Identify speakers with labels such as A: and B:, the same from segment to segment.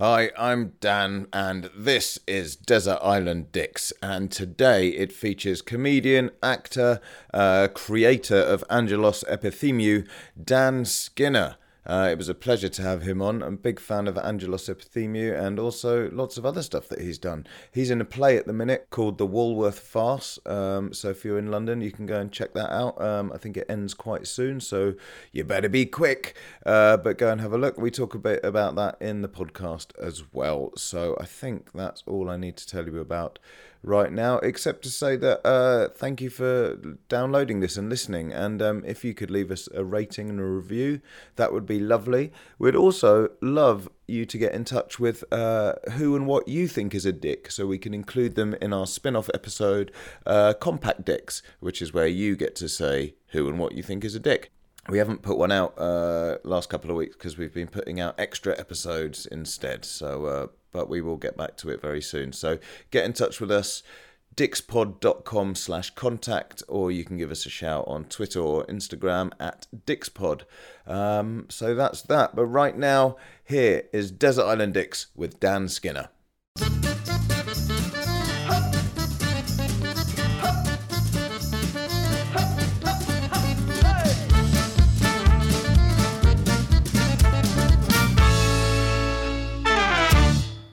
A: Hi, I'm Dan, and this is Desert Island Dicks. And today it features comedian, actor, uh, creator of Angelos Epithemiou, Dan Skinner. Uh, it was a pleasure to have him on. I'm a big fan of Angelos Epithemiou and also lots of other stuff that he's done. He's in a play at the minute called The Walworth Farce. Um, so if you're in London, you can go and check that out. Um, I think it ends quite soon, so you better be quick. Uh, but go and have a look. We talk a bit about that in the podcast as well. So I think that's all I need to tell you about right now, except to say that uh, thank you for downloading this and listening. And um, if you could leave us a rating and a review, that would be lovely. We'd also love you to get in touch with uh, who and what you think is a dick so we can include them in our spin off episode, uh, Compact Dicks, which is where you get to say who and what you think is a dick. We haven't put one out uh, last couple of weeks because we've been putting out extra episodes instead. So, uh, but we will get back to it very soon. So get in touch with us, dixpod.com slash contact, or you can give us a shout on Twitter or Instagram at dixpod. Um, so that's that. But right now, here is Desert Island Dicks with Dan Skinner.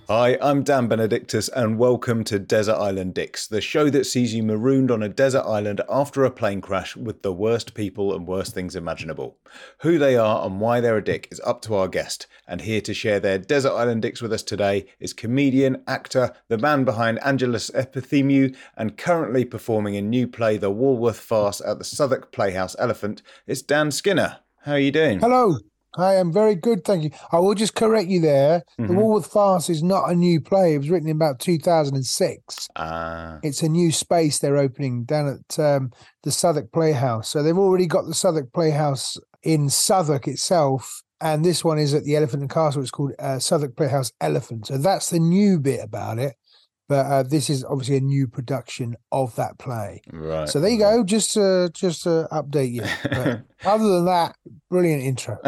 A: Hi, I'm Dan Benedictus, and welcome to Desert Island Dicks, the show that sees you marooned on a desert island after a plane crash with the worst people and worst things imaginable. Who they are and why they're a dick is up to our guest, and here to share their Desert Island Dicks with us today is comedian, actor, the man behind Angelos Epithemiou, and currently performing in new play The Walworth Farce at the Southwark Playhouse Elephant. It's Dan Skinner. How are you doing?
B: Hello. I am very good, thank you. I will just correct you there.
A: Mhm.
B: The Walworth Farce is not a new play. It was written in about 2006.
A: Ah,
B: It's a new space they're opening down at um, the Southwark Playhouse. So they've already got the Southwark Playhouse in Southwark itself. And this one is at the Elephant and Castle. It's called uh, Southwark Playhouse Elephant. So that's the new bit about it. But uh, this is obviously a new production of that play.
A: right.
B: So there you go. Just to, just to update you. But other than that, brilliant intro.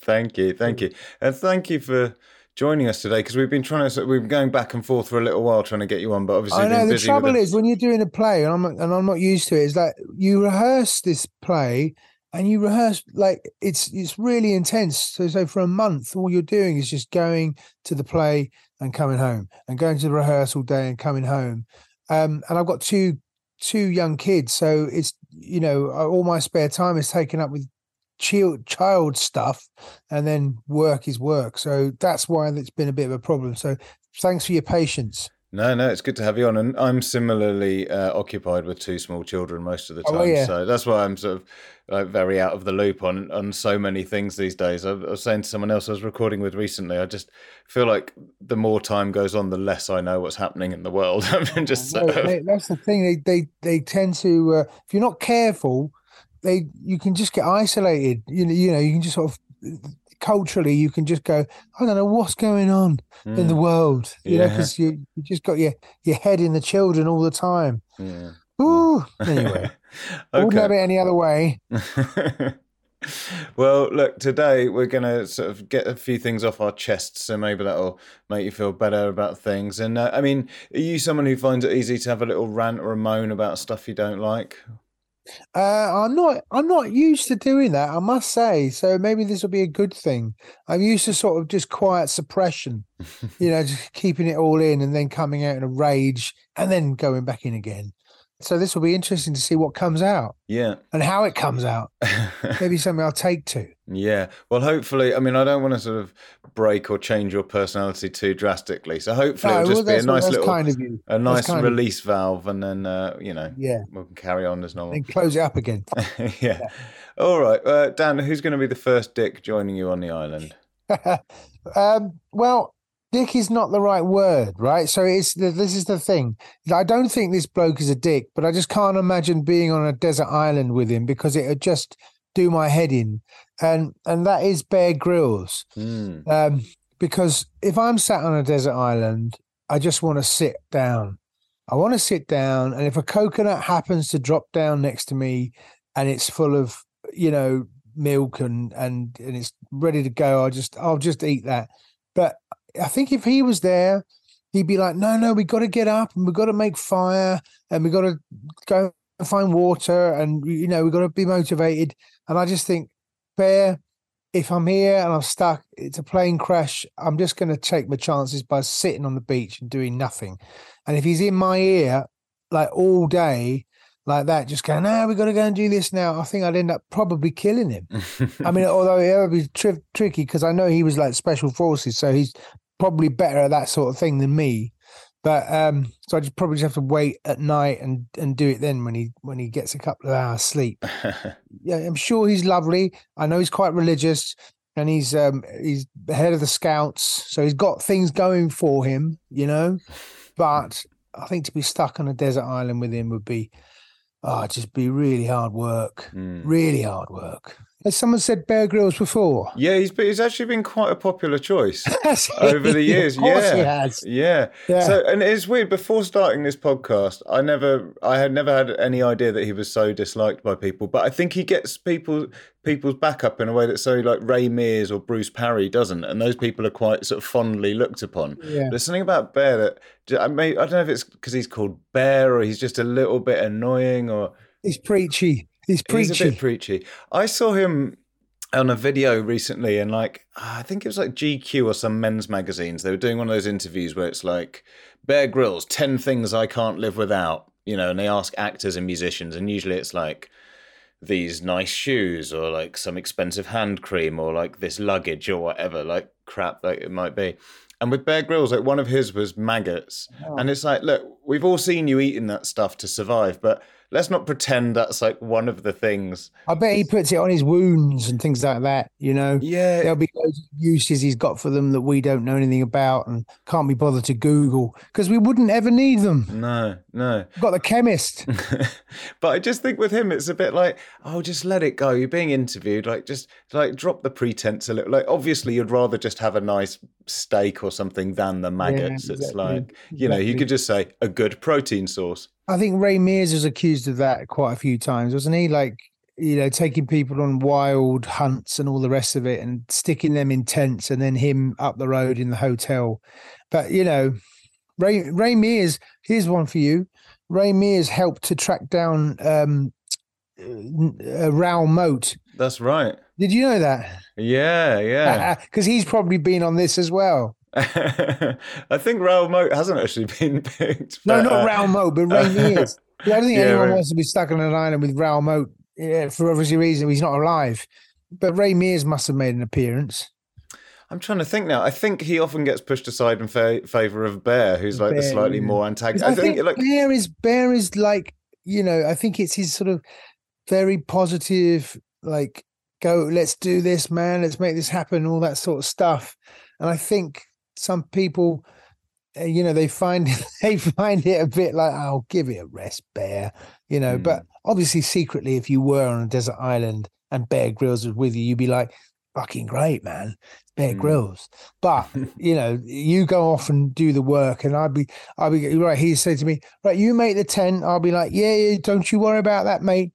A: thank you, thank you, and thank you for joining us today because we've been trying to we've been going back and forth for a little while trying to get you on, but obviously
B: I know the trouble is when you're doing a play, and I'm and I'm not used to it. Is that you rehearse this play, and you rehearse like it's it's really intense. So so for a month, all you're doing is just going to the play and coming home, and going to the rehearsal day and coming home. Um, and I've got two two young kids, so it's you know all my spare time is taken up with child child stuff, and then work is work. So that's why it's been a bit of a problem. So thanks for your patience.
A: No, no, it's good to have you on, and I'm similarly uh, occupied with two small children most of the
B: Oh,
A: time,
B: yeah.
A: so that's why I'm sort of like very out of the loop on on so many things these days. I, I was saying to someone else I was recording with recently, I just feel like the more time goes on, the less I know what's happening in the world. I'm just
B: No,
A: sort of,
B: they- that's the thing. They they they tend to uh, if you're not careful, they you can just get isolated. You know, you know, you can just sort of culturally you can just go, I don't know what's going on in the
A: Mm,
B: world. You know, because you you just got your your head in the children all the time.
A: yeah.
B: Ooh. Anyway, I wouldn't have it any other way.
A: well, look, today we're going to sort of get a few things off our chests, so maybe that'll make you feel better about things. And uh, I mean, are you someone who finds it easy to have a little rant or a moan about stuff you don't like?
B: Uh, I'm not. I'm not used to doing that. I must say. So maybe this will be a good thing. I'm used to sort of just quiet suppression. you know, just keeping it all in and then coming out in a rage and then going back in again. So this will be interesting to see what comes out
A: Yeah.
B: and how it comes out. Maybe something I'll take to.
A: yeah. Well, hopefully, I mean, I don't want to sort of break or change your personality too drastically. So hopefully,
B: No,
A: it'll just
B: well,
A: be a nice little,
B: kind of
A: a nice release valve, and then uh, you know
B: Yeah.
A: we can carry on as normal.
B: Then close it up again.
A: yeah. All right, uh, Dan. Who's going to be the first dick joining you on the island?
B: um, well, dick is not the right word, right? So it's this is the thing. I don't think this bloke is a dick, but I just can't imagine being on a desert island with him because it would just do my head in. And and that is Bear Grylls.
A: Mm.
B: Um, because if I'm sat on a desert island, I just want to sit down. I want to sit down, and if a coconut happens to drop down next to me, and it's full of you know milk and and and it's ready to go, I just I'll just eat that. But I think if he was there, he'd be like, "No, no, we got to get up and we got to make fire and we got to go and find water and you know we got to be motivated." And I just think, Bear, if I'm here and I'm stuck, it's a plane crash. I'm just going to take my chances by sitting on the beach and doing nothing. And if he's in my ear like all day, like that, just going, no, we've got to go and do this now. I think I'd end up probably killing him. I mean, although it would be tri- tricky because I know he was like special forces, so he's probably better at that sort of thing than me. But um, so I just probably just have to wait at night and and do it then when he when he gets a couple of hours sleep. yeah, I'm sure he's lovely. I know he's quite religious and he's um he's head of the scouts, so he's got things going for him, you know. But I think to be stuck on a desert island with him would be oh, just be really hard work.
A: Mm.
B: Really hard work. Has someone said Bear Grylls before?
A: Yeah, he's he's actually been quite a popular choice over the years.
B: Of course
A: yeah,
B: he has.
A: yeah.
B: Yeah.
A: So, and it's weird. Before starting this podcast, I never, I had never had any idea that he was so disliked by people. But I think he gets people people's backup in a way that so like Ray Mears or Bruce Parry doesn't, and those people are quite sort of fondly looked upon.
B: Yeah.
A: There's something about Bear that I may, I don't know if it's because he's called Bear or he's just a little bit annoying or.
B: He's preachy. He's preachy.
A: He's a bit preachy. I saw him on a video recently, and like I think it was like GQ or some men's magazines. They were doing one of those interviews where it's like Bear Grylls, ten things I can't live without, you know, and they ask actors and musicians, and usually it's like these nice shoes or like some expensive hand cream or like this luggage or whatever, like crap like it might be. And with Bear Grylls, like one of his was maggots.
B: Oh.
A: And it's like, look, we've all seen you eating that stuff to survive, but let's not pretend that's like one of the things.
B: I bet he puts it on his wounds and things like that. You know,
A: Yeah.
B: there'll be uses he's got for them that we don't know anything about and can't be bothered to Google because we wouldn't ever need them.
A: No, no.
B: We've got the chemist.
A: but I just think with him, it's a bit like, oh, just let it go. You're being interviewed. Like, just like drop the pretense a little. Like, obviously, you'd rather just have a nice steak or something than the maggots. it's
B: exactly,
A: like, you know, you could just say a good protein source.
B: I think Ray Mears was accused of that quite a few times, wasn't he? Like, you know, taking people on wild hunts and all the rest of it and sticking them in tents and then him up the road in the hotel. But, you know, Ray Ray Mears, here's one for you. Ray Mears helped to track down um uh, Raoul Moat.
A: That's right.
B: Did you know that?
A: Yeah, yeah.
B: Because he's probably been on this as well.
A: I think Raoul Moat hasn't actually been picked.
B: No, not
A: uh,
B: Moat, but Ray Mears. I don't think
A: Yeah,
B: anyone
A: Ray-
B: wants to be stuck on an island with Raoul Moat yeah, for obviously reason he's not alive. But Ray Mears must have made an appearance.
A: I'm trying to think now. I think he often gets pushed aside in fa- favor of Bear, who's like the slightly
B: yeah.
A: more antagonist.
B: I,
A: I think,
B: think
A: like
B: Bear is Bear is like you know. I think it's his sort of very positive, like go, let's do this, man, let's make this happen, all that sort of stuff. And I think some people, uh, you know, they find they find it a bit like, oh, give it a rest, Bear, you know.
A: Hmm.
B: But obviously, secretly, if you were on a desert island and Bear Grylls was with you, you'd be like, fucking great, man. Bear
A: Hmm.
B: Grylls. But you know, you go off and do the work, and I'd be, I'd be right. He said to me, right, you make the tent. I'll be like, yeah, yeah, don't you worry about that, mate.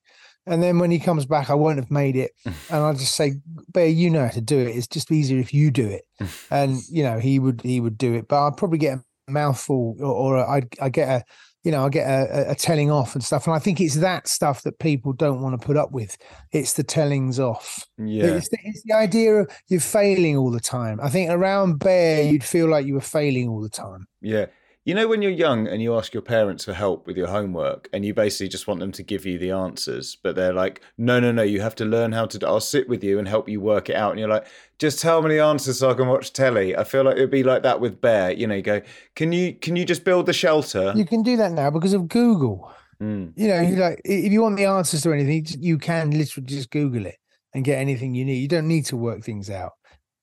B: And then when he comes back, I won't have made it, and I'll just say, Bear, you know how to do it. It's just easier if you do it. And you know, he would, he would do it, but I'd probably get a mouthful, or, or I'd, I get a, you know, I get a, a- a telling off and stuff. And I think it's that stuff that people don't want to put up with. It's the tellings off.
A: yeah,
B: It's the, it's the idea of you're failing all the time. I think around Bear, you'd feel like you were failing all the time.
A: yeah. You know, when you're young and you ask your parents for help with your homework, and you basically just want them to give you the answers, but they're like, "No, no, no, you have to learn how to. do- I'll sit with you and help you work it out." And you're like, "Just tell me the answers so I can watch telly." I feel like it'd be like that with Bear. You know, you go, "Can you can you just build the shelter?"
B: You can do that now because of Google.
A: Mm.
B: You know, you like if you want the answers to anything, you can literally just Google it and get anything you need. You don't need to work things out.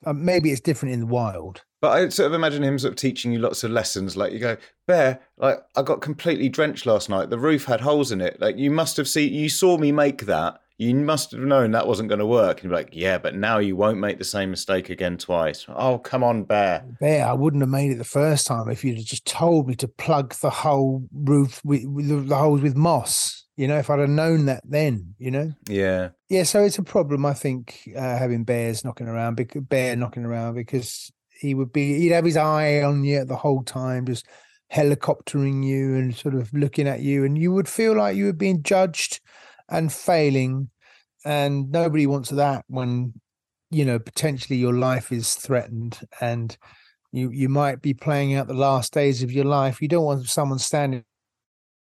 B: Um, maybe it's different in the wild.
A: But I sort of imagine him sort of teaching you lots of lessons. Like you go, Bear, like I got completely drenched last night. The roof had holes in it. Like you must have seen, you saw me make that. You must have known that wasn't going to work. And you're like, yeah, but now you won't make the same mistake again twice. Oh, come on, Bear.
B: Bear, I wouldn't have made it the first time if you'd have just told me to plug the whole roof with, with the, the holes with moss. You know, if I'd have known that then, you know.
A: Yeah.
B: Yeah, so it's a problem, I think, uh, having bears knocking around, bear knocking around, because he would be, he'd have his eye on you the whole time, just helicoptering you and sort of looking at you, and you would feel like you were being judged and failing, and nobody wants that when you know potentially your life is threatened and you you might be playing out the last days of your life. You don't want someone standing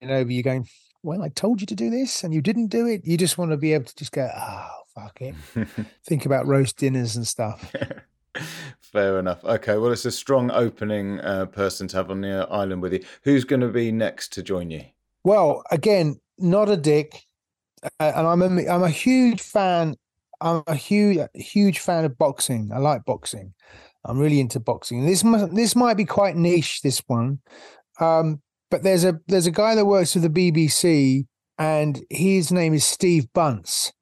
B: over you going, well, I told you to do this and you didn't do it. You just want to be able to just go, oh, fuck it. Think about roast dinners and stuff.
A: Fair enough. Okay, well, it's a strong opening uh, person to have on the island with you. Who's going to be next to join you?
B: Well, again, not a dick, uh, and I'm a I'm a huge fan. I'm a huge huge fan of boxing. I like boxing. I'm really into boxing. This must, this might be quite niche. This one, um, but there's a there's a guy that works for the BBC, and his name is Steve Bunce,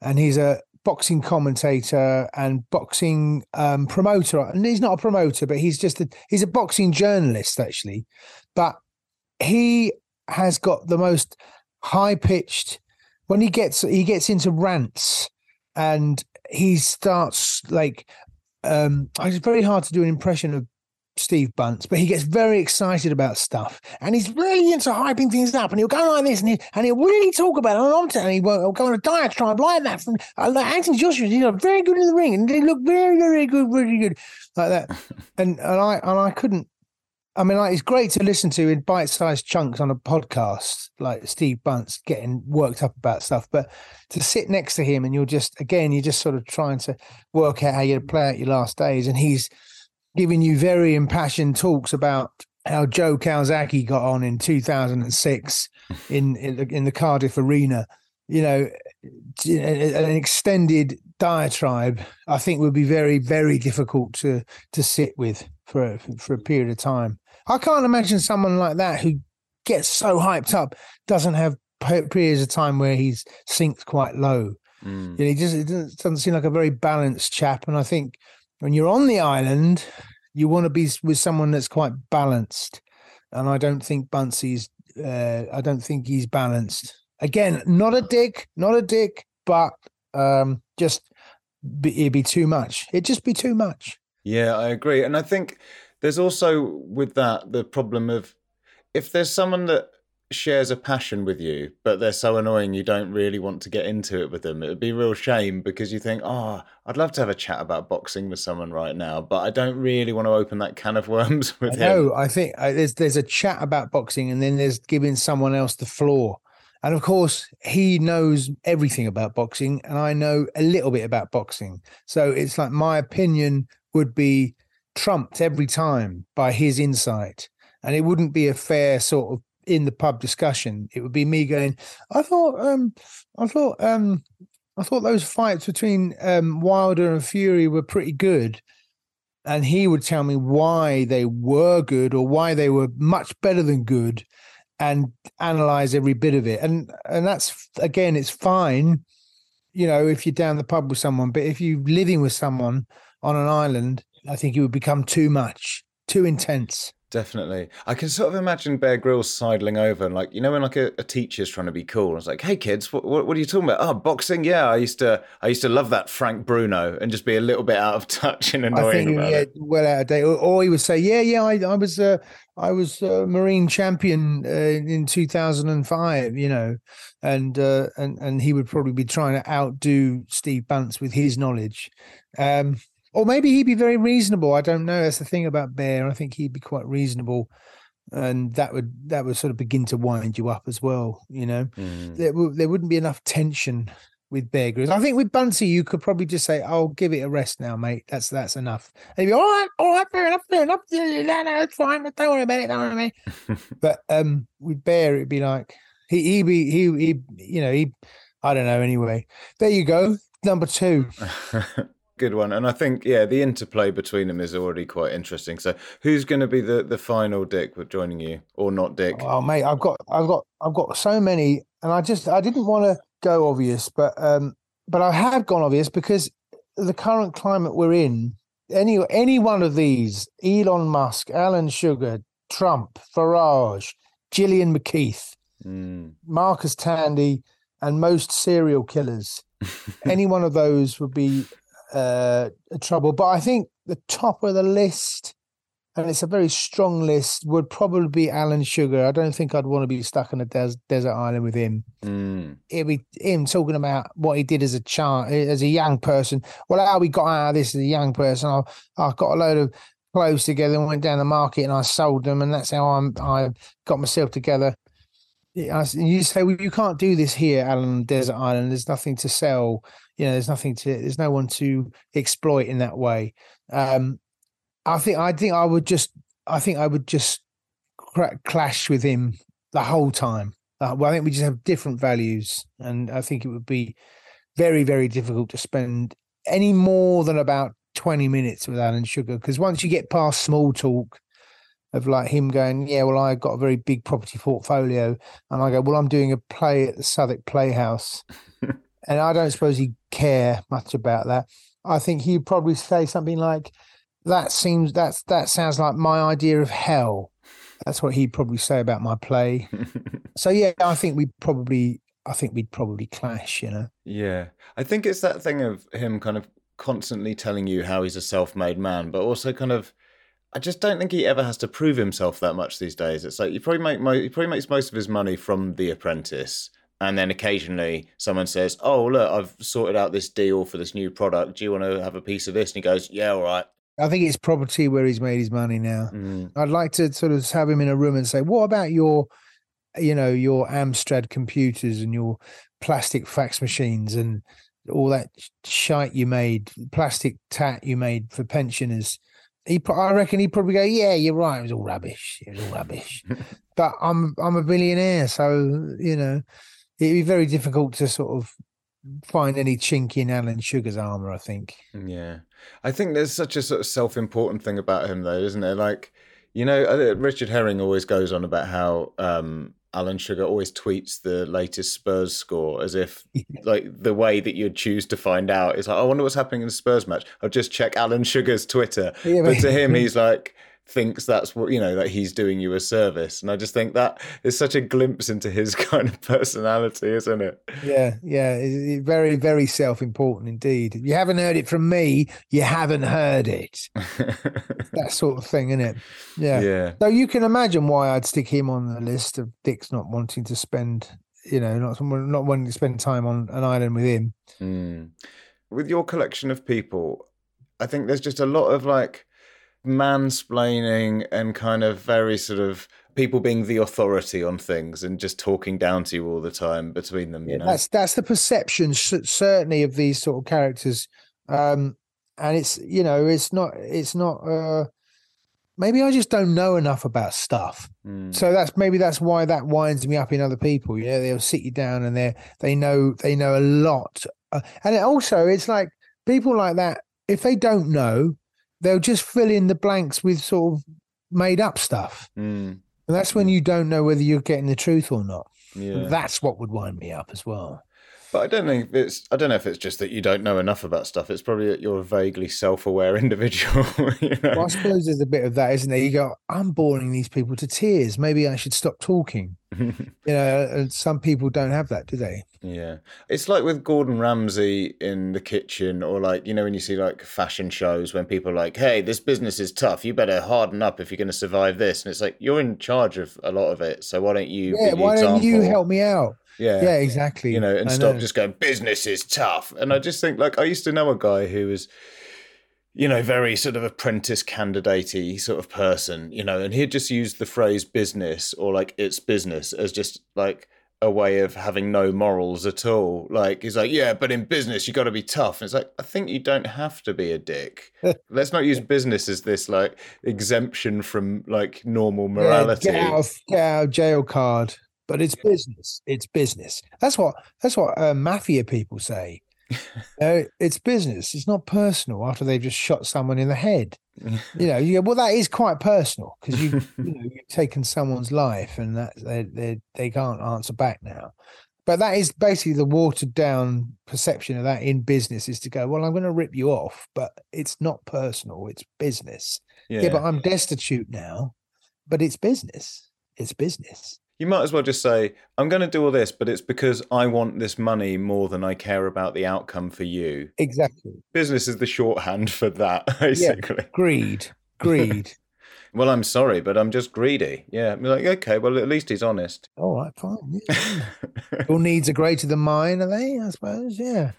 B: and he's a boxing commentator and boxing um, promoter. And he's not a promoter, but he's just a he's a boxing journalist actually. But he has got the most high pitched when he gets he gets into rants and he starts like um it's very hard to do an impression of Steve Bunce, but he gets very excited about stuff and he's really into hyping things up. And he'll go like this and, he, and he'll really talk about it. And, and he will go on a diatribe like that. From uh, like Anthony Joshua, he's very good in the ring and they look very, very good, really good like that. and and I and I couldn't. I mean, like, it's great to listen to in bite-sized chunks on a podcast, like Steve Bunce getting worked up about stuff. But to sit next to him and you're just, again, you're just sort of trying to work out how you play out your last days, and he's giving you very impassioned talks about how Joe Calzaghe got on in 2006 in in the, in the Cardiff Arena. You know, an extended diatribe, I think, would be very, very difficult to to sit with for a, for a period of time. I can't imagine someone like that who gets so hyped up doesn't have periods of time where he's sinks quite low. Mm. You know, he just it doesn't seem like a very balanced chap, and I think when you're on the island, you want to be with someone that's quite balanced. And I don't think Buncey's, uh, I don't think he's balanced. Again, not a dick, not a dick, but um, just be, it'd be too much. It'd just be too much.
A: Yeah, I agree. And I think there's also with that the problem of if there's someone that shares a passion with you, but they're so annoying you don't really want to get into it with them. It would be a real shame because you think, oh, I'd love to have a chat about boxing with someone right now, but I don't really want to open that can of worms with
B: I
A: him.
B: No, I think uh, there's there's a chat about boxing, and then there's giving someone else the floor. And of course, he knows everything about boxing, and I know a little bit about boxing. So it's like my opinion would be trumped every time by his insight. And it wouldn't be a fair sort of in the pub discussion, it would be me going, I thought, um, I thought, um, I thought those fights between um, Wilder and Fury were pretty good. And he would tell me why they were good or why they were much better than good and analyze every bit of it. And and that's again, it's fine, you know, if you're down the pub with someone, but if you're living with someone on an island, I think it would become too much, too intense.
A: Definitely. I can sort of imagine Bear Grylls sidling over and like, you know, when like a, a teacher's trying to be cool, I was like, hey kids, what, what, what, are you talking about? Oh, boxing? Yeah, I used to I used to love that Frank Bruno and just be a little bit out of touch and annoying I think, about
B: yeah,
A: it.
B: Well out of date. Or, or, he would say, yeah, yeah, I, I was uh, I was a Marine champion uh, in 2005, you know, and uh, and and he would probably be trying to outdo Steve Bunce with his knowledge. Um, or maybe he'd be very reasonable. I don't know. That's the thing about Bear. I think he'd be quite reasonable, and that would that would sort of begin to wind you up as well. You know, mm. there there wouldn't be enough tension with Bear Grylls. I think with Buncey, you could probably just say, "I'll give it a rest now, mate. That's that's enough." And be all right, all right, fair enough, fair enough. No, no, it's fine. Don't worry about it. Don't worry about it. but um, with Bear, it'd be like he he be he he you know he I don't know. Anyway, there you go. Number two.
A: good one. And I think, yeah, the interplay between them is already quite interesting. So, who's going to be the, the final Dick with joining you, or not Dick?
B: Oh, mate, I've got, I've got, I've got so many, and I just, I didn't want to go obvious, but, um, but I have gone obvious because the current climate we're in, any, any one of these, Elon Musk, Alan Sugar, Trump, Farage, Gillian McKeith,
A: Mm.
B: Marcus Tandy, and most serial killers. Any one of those would be uh, a trouble. But I think the top of the list, and it's a very strong list, would probably be Alan Sugar. I don't think I'd want to be stuck on a des- desert island with him.
A: Mm.
B: It'd be him talking about what he did as a child, as a young person. Well, how we got out of this as a young person. I, I got a load of clothes together and went down the market and I sold them, and that's how I'm, I got myself together. I- You say, well, you can't do this here, Alan Desert Island. There's nothing to sell. You know, there's nothing to. There's no one to exploit in that way. Um, I think. I think I would just. I think I would just cra- clash with him the whole time. Uh, well, I think we just have different values, and I think it would be very, very difficult to spend any more than about twenty minutes with Alan Sugar because once you get past small talk of like him going, yeah, well, I've got a very big property portfolio, and I go, well, I'm doing a play at the Southwark Playhouse, and I don't suppose he'd care much about that. I think he'd probably say something like, "That seems that's that sounds like my idea of hell." That's what he'd probably say about my play. So yeah, I think we probably, I think we'd probably clash. You know,
A: Yeah. I think it's that thing of him kind of constantly telling you how he's a self made man, but also kind of. I just don't think he ever has to prove himself that much these days. It's like you probably make mo- he probably makes most of his money from The Apprentice, and then occasionally someone says, "Oh, look, I've sorted out this deal for this new product. Do you want to have a piece of this?" And he goes, "Yeah, all right."
B: I think it's property where he's made his money now.
A: Mm.
B: I'd like to sort of have him in a room and say, "What about your, you know, your Amstrad computers and your plastic fax machines and all that shite you made, plastic tat you made for pensioners?" He, I reckon he'd probably go, "Yeah, you're right. It was all rubbish. It was all rubbish." but I'm, I'm a billionaire, so you know, it'd be very difficult to sort of find any chink in Alan Sugar's armor. I think.
A: Yeah. I think there's such a sort of self important thing about him, though, isn't there? Like, you know, uh, Richard Herring always goes on about how um, Alan Sugar always tweets the latest Spurs score as if, like, the way that you'd choose to find out is like, I wonder what's happening in the Spurs match. I'll just check Alan Sugar's Twitter.
B: Yeah,
A: but
B: but-
A: to him, he's like, thinks that's what you know that he's doing you a service and i just think that is such a glimpse into his kind of personality isn't it
B: Yeah, yeah, it- it- very, very self-important indeed. If you haven't heard it from me, you haven't heard it. That sort of thing, isn't it? Yeah.
A: yeah
B: So you can imagine why I'd stick him on the list of dicks not wanting to spend, you know, not someone not wanting to spend time on an island with him.
A: Mm. With your collection of people, I think there's just a lot of like mansplaining and kind of very sort of people being the authority on things and just talking down to you all the time between them, you know?
B: That's that's the perception certainly of these sort of characters, um, and it's you know it's not it's not. Uh, maybe I just don't know enough about stuff.
A: Mm.
B: So that's maybe that's why that winds me up in other people. You know, they'll sit you down and they they know they know a lot, uh, and it also it's like people like that. If they don't know, they'll just fill in the blanks with sort of made up stuff,
A: Mm.
B: and that's when you don't know whether you're getting the truth or not.
A: Yeah.
B: That's what would wind me up as well.
A: But I don't think it's. I don't know if it's just that you don't know enough about stuff. It's probably that you're a vaguely self-aware individual. you know?
B: Well, I suppose there's a bit of that, isn't there? You go, I'm boring these people to tears. Maybe I should stop talking. You know, and some people don't have that, do they?
A: Yeah. It's like with Gordon Ramsay in the kitchen, or like, you know, when you see like fashion shows when people are like, hey, this business is tough. You better harden up if you're going to survive this. And it's like, you're in charge of a lot of it. So why don't you
B: Yeah. Why don't you help me out?
A: Yeah.
B: Yeah, exactly.
A: You know, and
B: I
A: stop
B: know.
A: just going, business is tough. And I just think, like, I used to know a guy who was, you know, very sort of apprentice candidate sort of person, you know, and he'd just use the phrase business or like it's business as just like a way of having no morals at all. Like he's like, yeah, but in business you got to be tough. And it's like, I think you don't have to be a dick. Let's not use business as this like exemption from like normal
B: Yeah,
A: morality.
B: get out, get out of jail card. But it's business. It's business. That's what that's what uh, mafia people say. Uh, it's business. It's not personal. After they've just shot someone in the head, you know. You go, well, that is quite personal because you, you know, you've taken someone's life, and that they they they can't answer back now. But that is basically the watered down perception of that in business is to go, well, I'm going to rip you off, but it's not personal. It's business.
A: Yeah.
B: yeah but I'm destitute now, but it's business. It's business.
A: You might as well just say, I'm going to do all this, but it's because I want this money more than I care about the outcome for you.
B: Exactly.
A: Business is the shorthand for that, basically.
B: Yeah. Greed. Greed.
A: well, I'm sorry, but I'm just greedy. Yeah. I'm like, okay, well, at least he's honest.
B: All right, fine. Yeah. Your needs are greater than mine, are they? I suppose. Yeah.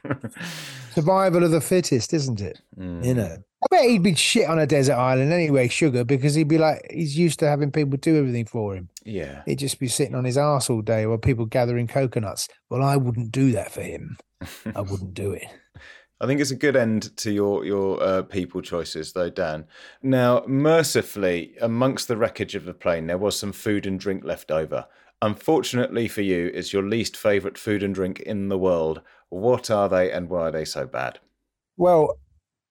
B: Survival of the fittest, isn't it?
A: Mm.
B: You know. I bet he'd be shit on a desert island anyway, sugar, because he'd be like he's used to having people do everything for him.
A: Yeah.
B: He'd just be sitting on his ass all day while people gathering coconuts. Well, I wouldn't do that for him. I wouldn't do it.
A: I think it's a good end to your your uh, people choices, though, Dan. Now, mercifully, amongst the wreckage of the plane, there was some food and drink left over. Unfortunately for you, it's your least favourite food and drink in the world. What are they, and why are they so bad?
B: Well,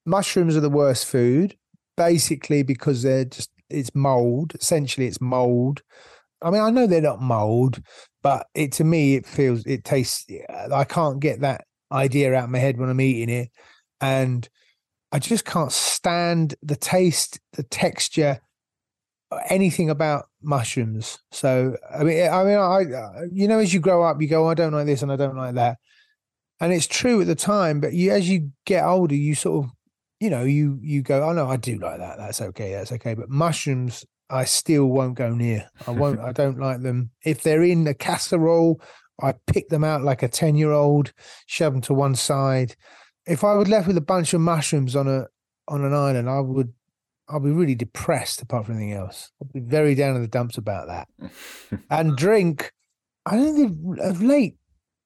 B: mushrooms are the worst food, basically because they're just it's mold. Essentially, it's mold. I mean, I know they're not mold, but it to me it feels it tastes. I can't get that idea out of my head when I'm eating it, and I just can't stand the taste, the texture, anything about mushrooms. So I mean, I mean, I you know, as you grow up, you go, I don't like this and I don't like that, and it's true at the time, but you as you get older, you sort of you know, you you go, oh no, I do like that. That's okay. That's okay. But mushrooms, I still won't go near. I won't. I don't like them. If they're in a casserole, I pick them out like a ten year old, shove them to one side. If I was left with a bunch of mushrooms on a on an island, I would. I'll be really depressed. Apart from anything else, I'll be very down in the dumps about that. and drink, I don't think of late.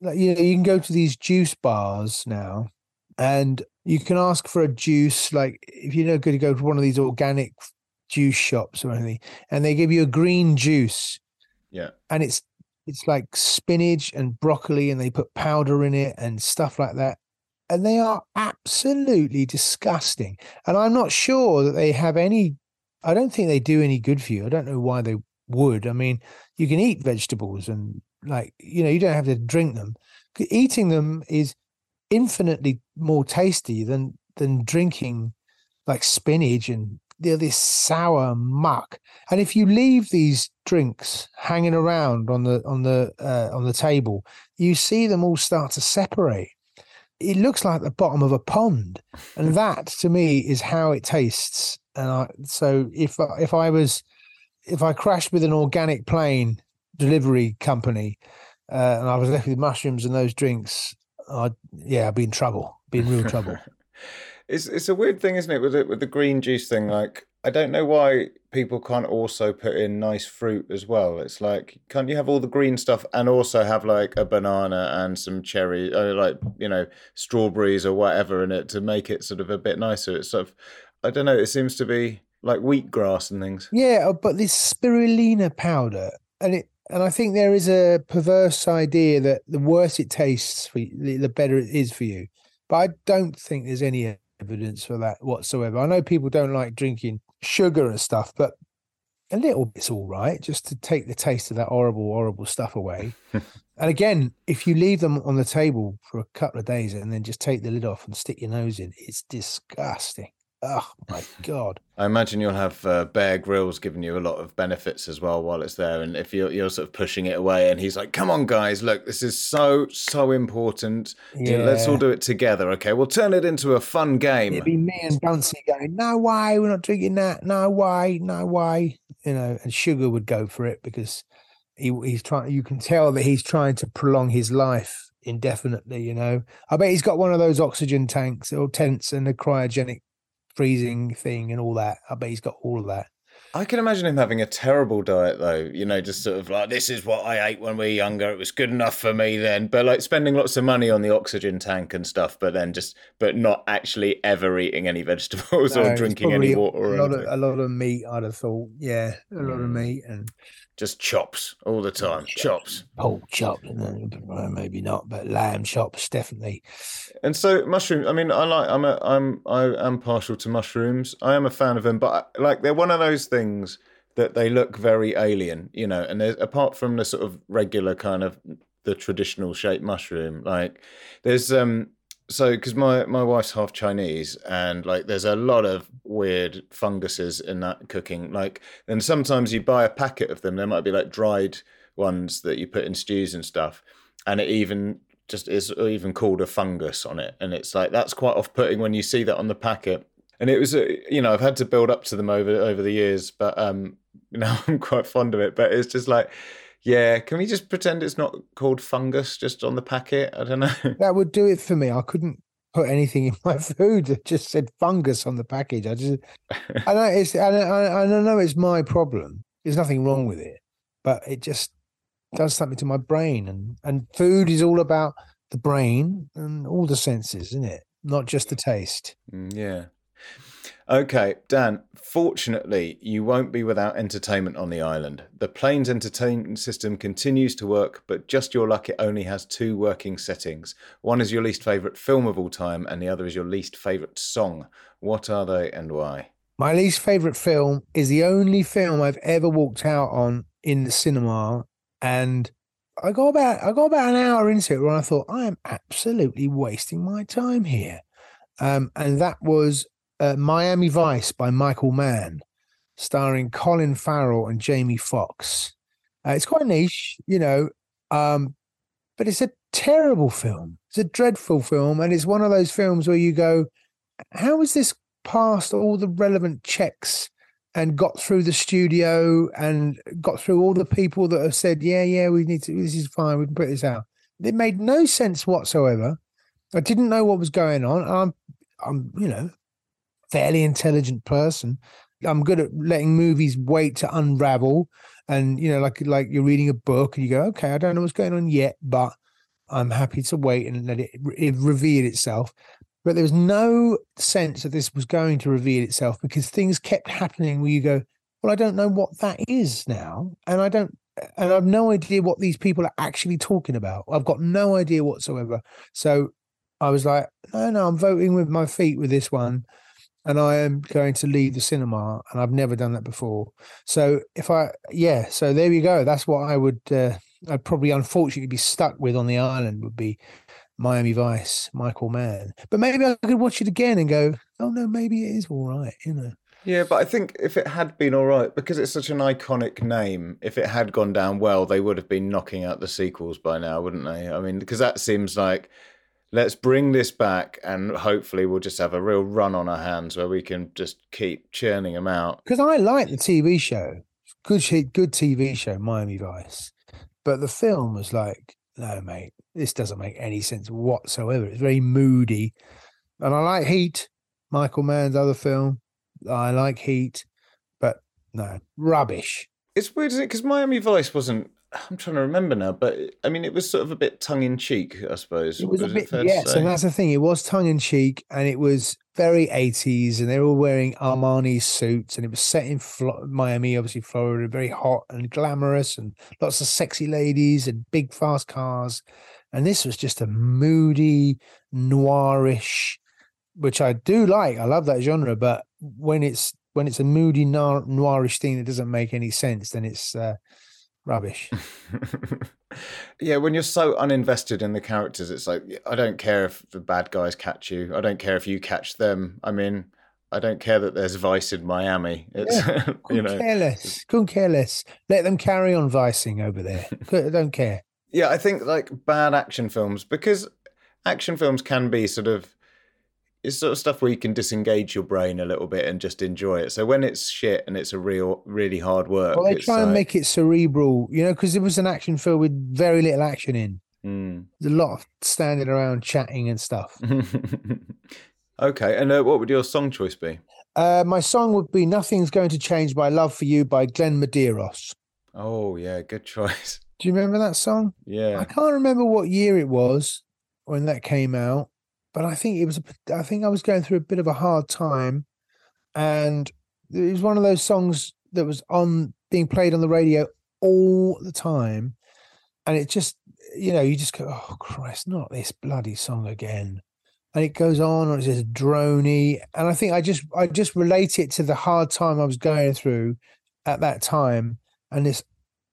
B: Like you know, you can go to these juice bars now, and you can ask for a juice like if you're not going to go to one of these organic juice shops or anything and they give you a green juice.
A: Yeah.
B: And it's it's like spinach and broccoli and they put powder in it and stuff like that. And they are absolutely disgusting. And i'm not sure that they have any i don't think they do any good for you. I don't know why they would. I mean you can eat vegetables and like you know you don't have to drink them. Eating them is infinitely more tasty than than drinking like spinach and you know, this sour muck. And if you leave these drinks hanging around on the on the uh, on the table, you see them all start to separate. It looks like the bottom of a pond, and that to me is how it tastes. And I, so if if I was if I crashed with an organic plane delivery company uh, and I was left with mushrooms and those drinks, I'd, yeah, I'd be in trouble, be in real trouble.
A: it's it's a weird thing, isn't it, with it with the green juice thing? Like, I don't know why people can't also put in nice fruit as well. It's like, can't you have all the green stuff and also have like a banana and some cherry, or like you know, strawberries or whatever in it to make it sort of a bit nicer? It's sort of, I don't know. It seems to be like wheatgrass and things.
B: Yeah, uh, but this spirulina powder, and it and I think there is a perverse idea that the worse it tastes for you, the better it is for you. But I don't think there's any evidence for that whatsoever. I know people don't like drinking sugar and stuff, but a little bit's all right, just to take the taste of that horrible, horrible stuff away. and again, if you leave them on the table for a couple of days and then just take the lid off and stick your nose in, it's disgusting. Oh my god!
A: I imagine you'll have uh, Bear Grylls giving you a lot of benefits as well while it's there, and if you're you're sort of pushing it away, and he's like, "Come on, guys, look, this is so so important. Yeah. let's all do it together, okay? We'll turn it into a fun game."
B: It'd be me and Buncey going, "No way, we're not drinking that. No way, no way." You know, and Sugar would go for it because he he's trying. You can tell that he's trying to prolong his life indefinitely. You know, I bet he's got one of those oxygen tanks or tents and a cryogenic freezing thing and all that. I bet he's got all of that.
A: I can imagine him having a terrible diet though. You know, just sort of like this is what I ate when we were younger. It was good enough for me then. But like spending lots of money on the oxygen tank and stuff, but then just but not actually ever eating any vegetables
B: No,
A: or drinking any water.
B: A lot of a lot of meat, I'd have thought. Yeah, a lot of
A: Mm.
B: meat and
A: Just chops all the time. Chops.
B: pork chops, well, maybe not, but lamb chops definitely.
A: And so mushrooms. I mean, I like. I'm a. I'm. I am partial to mushrooms. I am a fan of them, but like they're one of those things that they look very alien, you know. And there's apart from the sort of regular kind of the traditional shaped mushroom, like there's um. So because my my wife's half Chinese, and like there's a lot of weird funguses in that cooking. Like, and sometimes you buy a packet of them. There might be like dried ones that you put in stews and stuff, and it even just is even called a fungus on it and it's like that's quite off-putting when you see that on the packet and it was uh, you know i've had to build up to them over over the years but um you know i'm quite fond of it but it's just like yeah can we just pretend it's not called fungus just on the packet i don't know
B: That would do it for me. I couldn't put anything in my food that just said fungus on the package. I just, I know it's, I, I, I know it's my problem. There's nothing wrong with it, but it just does something to my brain. And and food is all about the brain and all the senses, isn't it? Not just the taste.
A: Mm, yeah okay dan fortunately you won't be without entertainment on the island. The plane's entertainment system continues to work but just your luck it only has two working settings. One is your least favorite film of all time and the other is your least favorite song. What are they and why?
B: My least favorite film is the only film I've ever walked out on in the cinema, and I got about I got about an hour into it when I thought I am absolutely wasting my time here, um, and that was uh, Miami Vice by Michael Mann, starring Colin Farrell and Jamie Foxx. Uh, it's quite niche, you know, um, but it's a terrible film. It's a dreadful film, and it's one of those films where you go, "How is this passed all the relevant checks and got through the studio and got through all the people that have said, yeah, yeah, we need to, this is fine, we can put this out. It made no sense whatsoever. I didn't know what was going on. I'm, I'm, you know, fairly intelligent person. I'm good at letting movies wait to unravel, and you know, like like you're reading a book and you go, okay, I don't know what's going on yet, but I'm happy to wait and let it, it reveal itself. But there was no sense that this was going to reveal itself because things kept happening where you go, well, I don't know what that is now, and I don't, and I've no idea what these people are actually talking about. I've got no idea whatsoever. So I was like, no, no, I'm voting with my feet with this one, and I am going to leave the cinema, and I've never done that before. So if I, yeah, so there you go. That's what I would, uh, I'd probably unfortunately be stuck with on the island would be Miami Vice, Michael Mann. But maybe I could watch it again and go, oh no, maybe it is all right, you know.
A: Yeah, but I think if it had been all right, because it's such an iconic name, if it had gone down well, they would have been knocking out the sequels by now, wouldn't they? I mean, because that seems like let's bring this back and hopefully we'll just have a real run on our hands where we can just keep churning them out.
B: Because I like the TV show, good shit, good TV show, Miami Vice. But the film was like, no, mate, this doesn't make any sense whatsoever. It's very moody. And I like Heat, Michael Mann's other film. I like Heat, but no, rubbish.
A: It's weird, isn't it? Because Miami Vice wasn't. I'm trying to remember now, but I mean, it was sort of a bit tongue in cheek, I suppose.
B: It was a bit, yes, and that's the thing. It was tongue in cheek, and it was very 80s, and they were all wearing Armani suits, and it was set in Flo- Miami, obviously Florida, very hot and glamorous, and lots of sexy ladies and big fast cars. And this was just a moody, noirish, which I do like. I love that genre, but when it's when it's a moody noir, noirish thing that doesn't make any sense, then it's uh, rubbish.
A: yeah, when you're so uninvested in the characters, it's like I don't care if the bad guys catch you. I don't care if you catch them. I mean, I don't care that there's Vice in Miami. It's you know,
B: care less. Couldn't care less. Let them carry on vicing over there. I don't care.
A: yeah. I think like bad action films because action films can be sort of it's sort of stuff where you can disengage your brain a little bit and just enjoy it. So when it's shit and it's a real, really hard work,
B: Well, they try and make it cerebral, you know, because it was an action film with very little action in.
A: Mm.
B: There's a lot of standing around chatting and stuff.
A: okay, and uh, what would your song choice be?
B: Uh, my song would be "Nothing's Going to Change My Love for You" by Glenn Medeiros.
A: Oh yeah, good choice.
B: Do you remember that song?
A: Yeah.
B: I can't remember what year it was when that came out, but I think it was. I think I was going through a bit of a hard time, and it was one of those songs that was on being played on the radio all the time, and it just, you know, you just go, "Oh Christ, not this bloody song again." And it goes on, and it's just drony, and I think I just, I just relate it to the hard time I was going through at that time, and this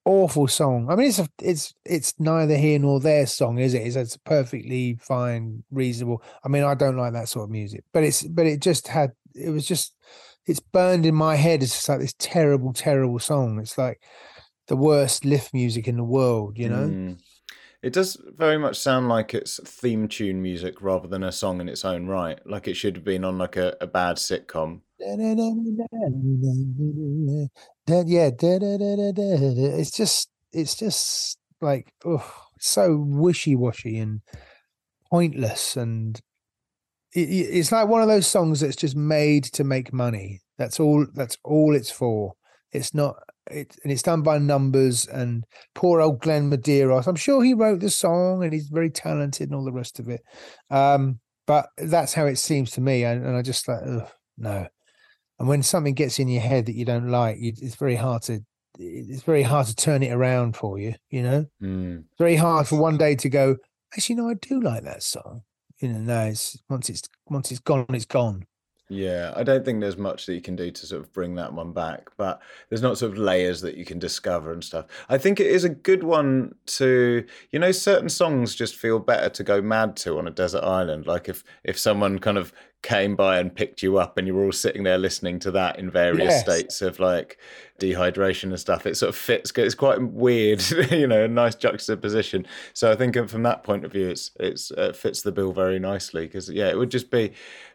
B: awful song. I mean, it's a, it's it's neither here nor there song, is it? It's, it's perfectly fine, reasonable. I mean, I don't like that sort of music, but it's but it just had it was just it's burned in my head. It's just like this terrible, terrible song. It's like the worst lift music in the world, you know.
A: Mm. It does very much sound like it's theme tune music rather than a song in its own right. Like it should have been on like a, a bad sitcom.
B: Yeah, da, da, da. it's just it's just like oh, so wishy washy and pointless, and it, it's like one of those songs that's just made to make money. That's all. That's all it's for. It's not. It and it's done by numbers. And poor old Glenn Medeiros. I'm sure he wrote the song, and he's very talented and all the rest of it. Um, but that's how it seems to me, and, and I just like ugh, no. And when something gets in your head that you don't like, it's very hard to it's very hard to turn it around for you. You know,
A: mm.
B: very hard for one day to go. Actually, no, I do like that song. You know, no, it's once it's once it's gone, it's gone.
A: Yeah, I don't think there's much that you can do to sort of bring that one back, but there's not sort of layers that you can discover and stuff. I think it is a good one to, you know, certain songs just feel better to go mad to on a desert island. Like if if someone kind of came by and picked you up and you were all sitting there listening to that in various yes. states of like dehydration and stuff it sort of fits it's quite weird you know a nice juxtaposition so i think from that point of view it's it's uh, fits the bill very nicely because yeah it would just be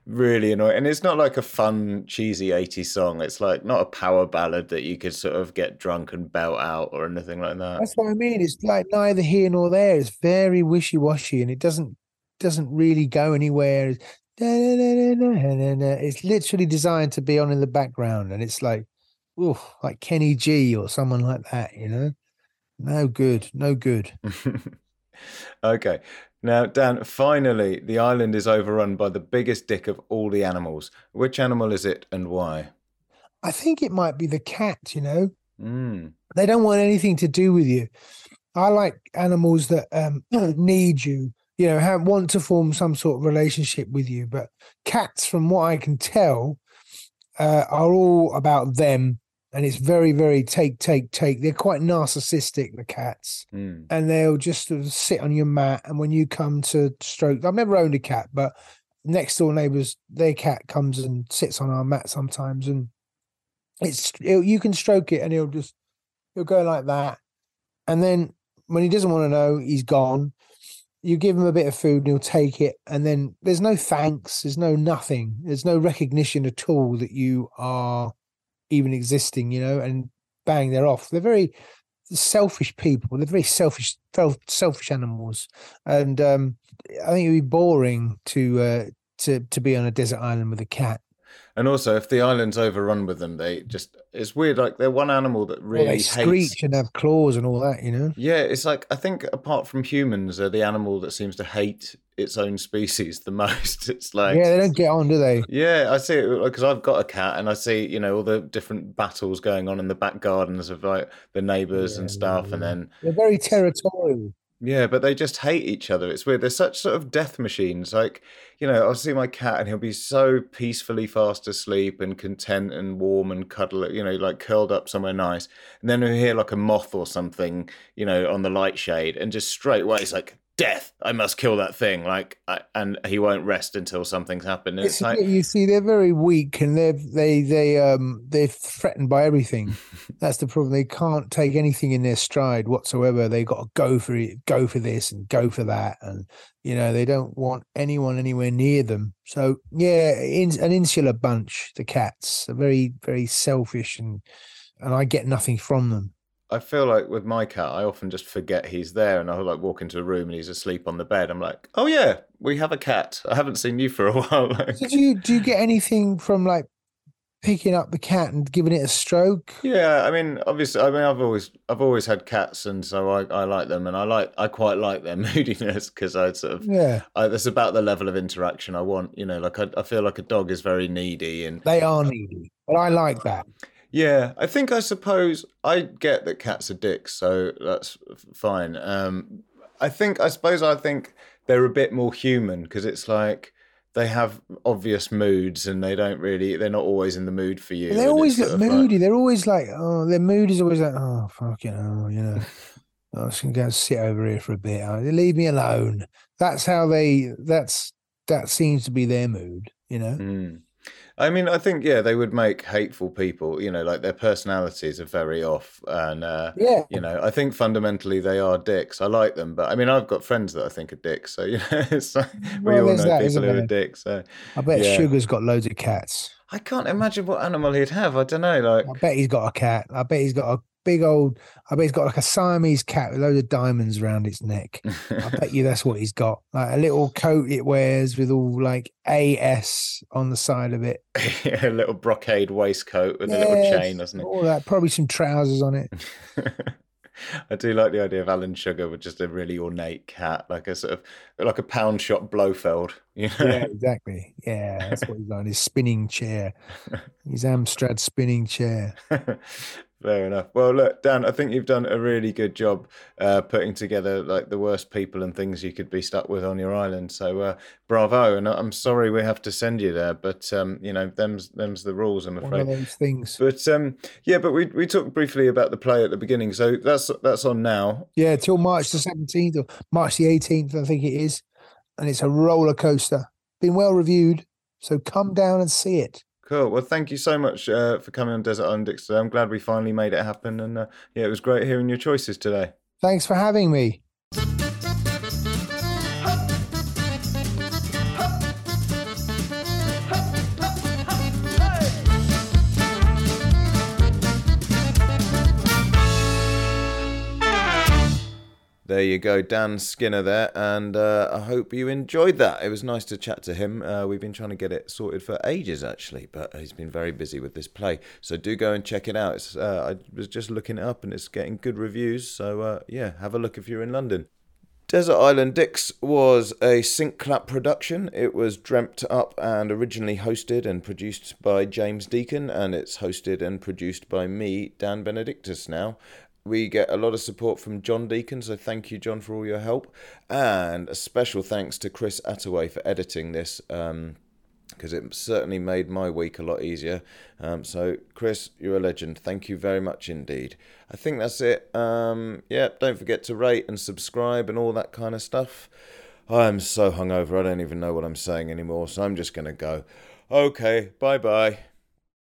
A: really annoying and it's not like a fun cheesy 80s song it's like not a power ballad that you could sort of get drunk and belt out or anything like that
B: that's what i mean it's like neither here nor there it's very wishy-washy and it doesn't doesn't really go anywhere it's literally designed to be on in the background, and it's like, oh, like Kenny G or someone like that, you know? No good, no good.
A: okay. Now, Dan, finally, the island is overrun by the biggest dick of all the animals. Which animal is it and why?
B: I think it might be the cat, you know?
A: Mm.
B: They don't want anything to do with you. I like animals that um, need you you know, have, want to form some sort of relationship with you. But cats, from what I can tell, uh, are all about them. And it's very, very take, take, take. They're quite narcissistic, the cats.
A: Mm.
B: And they'll just sort of sit on your mat. And when you come to stroke, I've never owned a cat, but next door neighbors, their cat comes and sits on our mat sometimes. And it's, you can stroke it and he'll just, he'll go like that. And then when he doesn't want to know, he's gone you give him a bit of food and he'll take it and then there's no thanks there's no nothing there's no recognition at all that you are even existing you know and bang they're off. They're very selfish people. They're very selfish selfish animals. And um, i think it'd be boring to uh, to to be on a desert island with a cat
A: and also, if the island's overrun with them, they just, it's weird. Like, they're one animal that really well, they
B: screech
A: hates...
B: and have claws and all that, you know?
A: Yeah, it's like, I think apart from humans, they're the animal that seems to hate its own species the most. It's like.
B: Yeah, they don't get on, do they?
A: Yeah, I see it because I've got a cat and I see, you know, all the different battles going on in the back gardens of like the neighbors yeah, and stuff. Yeah. And then.
B: They're very territorial.
A: Yeah, but they just hate each other. It's weird. They're such sort of death machines. Like, you know, I'll see my cat and he'll be so peacefully fast asleep and content and warm and cuddle, you know, like curled up somewhere nice. And then he'll hear like a moth or something, you know, on the light shade and just straight away it's like, death i must kill that thing. Like I, and he won't rest until something's happened.
B: It's, it's like you see they're very weak and they're they they um they're threatened by everything. That's the problem. They can't take anything in their stride whatsoever. They've got to go for it go for this and go for that. And you know they don't want anyone anywhere near them. So yeah in, an insular bunch the cats are very very selfish and and i get nothing from them
A: I feel like with my cat, I often just forget he's there, and I'll like walk into a room and he's asleep on the bed. I'm like, oh yeah, we have a cat. I haven't seen you for a while.
B: do you do you get anything from like picking up the cat and giving it a stroke.
A: Yeah, I mean, obviously, I mean, I've always, I've always had cats, and so I, I like them, and I like, I quite like their moodiness because I sort of,
B: Yeah,
A: I, that's about the level of interaction I want. You know, like I, I feel like a dog is very needy, and
B: they are needy, but I like that.
A: Yeah, I think I suppose I get that cats are dicks, so that's fine. Um, I think, I suppose, I think they're a bit more human because it's like. They have obvious moods, and they don't really. They're not always in the mood for you.
B: They always look
A: of like-
B: moody. They're always like, oh, their mood is always like, oh, fucking hell, you know. I'm just gonna go and sit over here for a bit. Oh, leave me alone. That's how they. That's that seems to be their mood. You know.
A: Mm. I mean, I think yeah, they would make hateful people. You know, like their personalities are very off, and uh,
B: Yeah.
A: you know, I think fundamentally they are dicks. I like them, but I mean, I've got friends that I think are dicks. So you know, it's like, we all know
B: that,
A: people who are dicks. So
B: I bet
A: Yeah.
B: Sugar's got loads of cats.
A: I can't imagine what animal he'd have. I don't know. Like,
B: I bet he's got a cat. I bet he's got a big old. I bet he's got like a Siamese cat with loads of diamonds around its neck. I bet you that's what he's got. Like a little coat it wears with all like AS on the side of it.
A: a little brocade waistcoat with a little chain, doesn't it?
B: All that. Probably some trousers on it.
A: I do like the idea of Alan Sugar with just a really ornate cat, like a sort of like a pound shot Blofeld. You know?
B: Yeah, exactly. Yeah, that's what he's on. His spinning chair. His Amstrad spinning chair.
A: Fair enough. Well, look, Dan, I think you've done a really good job uh, putting together like the worst people and things you could be stuck with on your island. So, uh, bravo! And I'm sorry we have to send you there, but um, you know, them's them's the rules. I'm afraid.
B: One of those things.
A: But um, yeah, but we we talked briefly about the play at the beginning, so that's that's on now.
B: Yeah, till March the 17th or March the 18th, I think it is. And it's a roller coaster. Been well reviewed. So come down and see it.
A: Cool. Well, thank you so much uh, for coming on Desert Island Dicks today. I'm glad we finally made it happen, and uh, yeah, it was great hearing your choices today.
B: Thanks for having me.
A: There you go, Dan Skinner there, and uh, I hope you enjoyed that. It was nice to chat to him. Uh, we've been trying to get it sorted for ages, actually, but he's been very busy with this play. So do go and check it out. Uh, I was just looking it up, and it's getting good reviews. So uh, yeah, have a look if you're in London. Desert Island Dicks was a sync clap production. It was dreamt up and originally hosted and produced by James Deacon, and it's hosted and produced by me, Dan Benedictus, now. We get a lot of support from John Deacon, so thank you, John, for all your help. And a special thanks to Chris Attaway for editing this. Um, because it certainly made my week a lot easier. Um, so, Chris, you're a legend. Thank you very much indeed. I think that's it. Um, yeah, don't forget to rate and subscribe and all that kind of stuff. I'm so hungover, I don't even know what I'm saying anymore, so I'm just going to go. Okay, bye bye.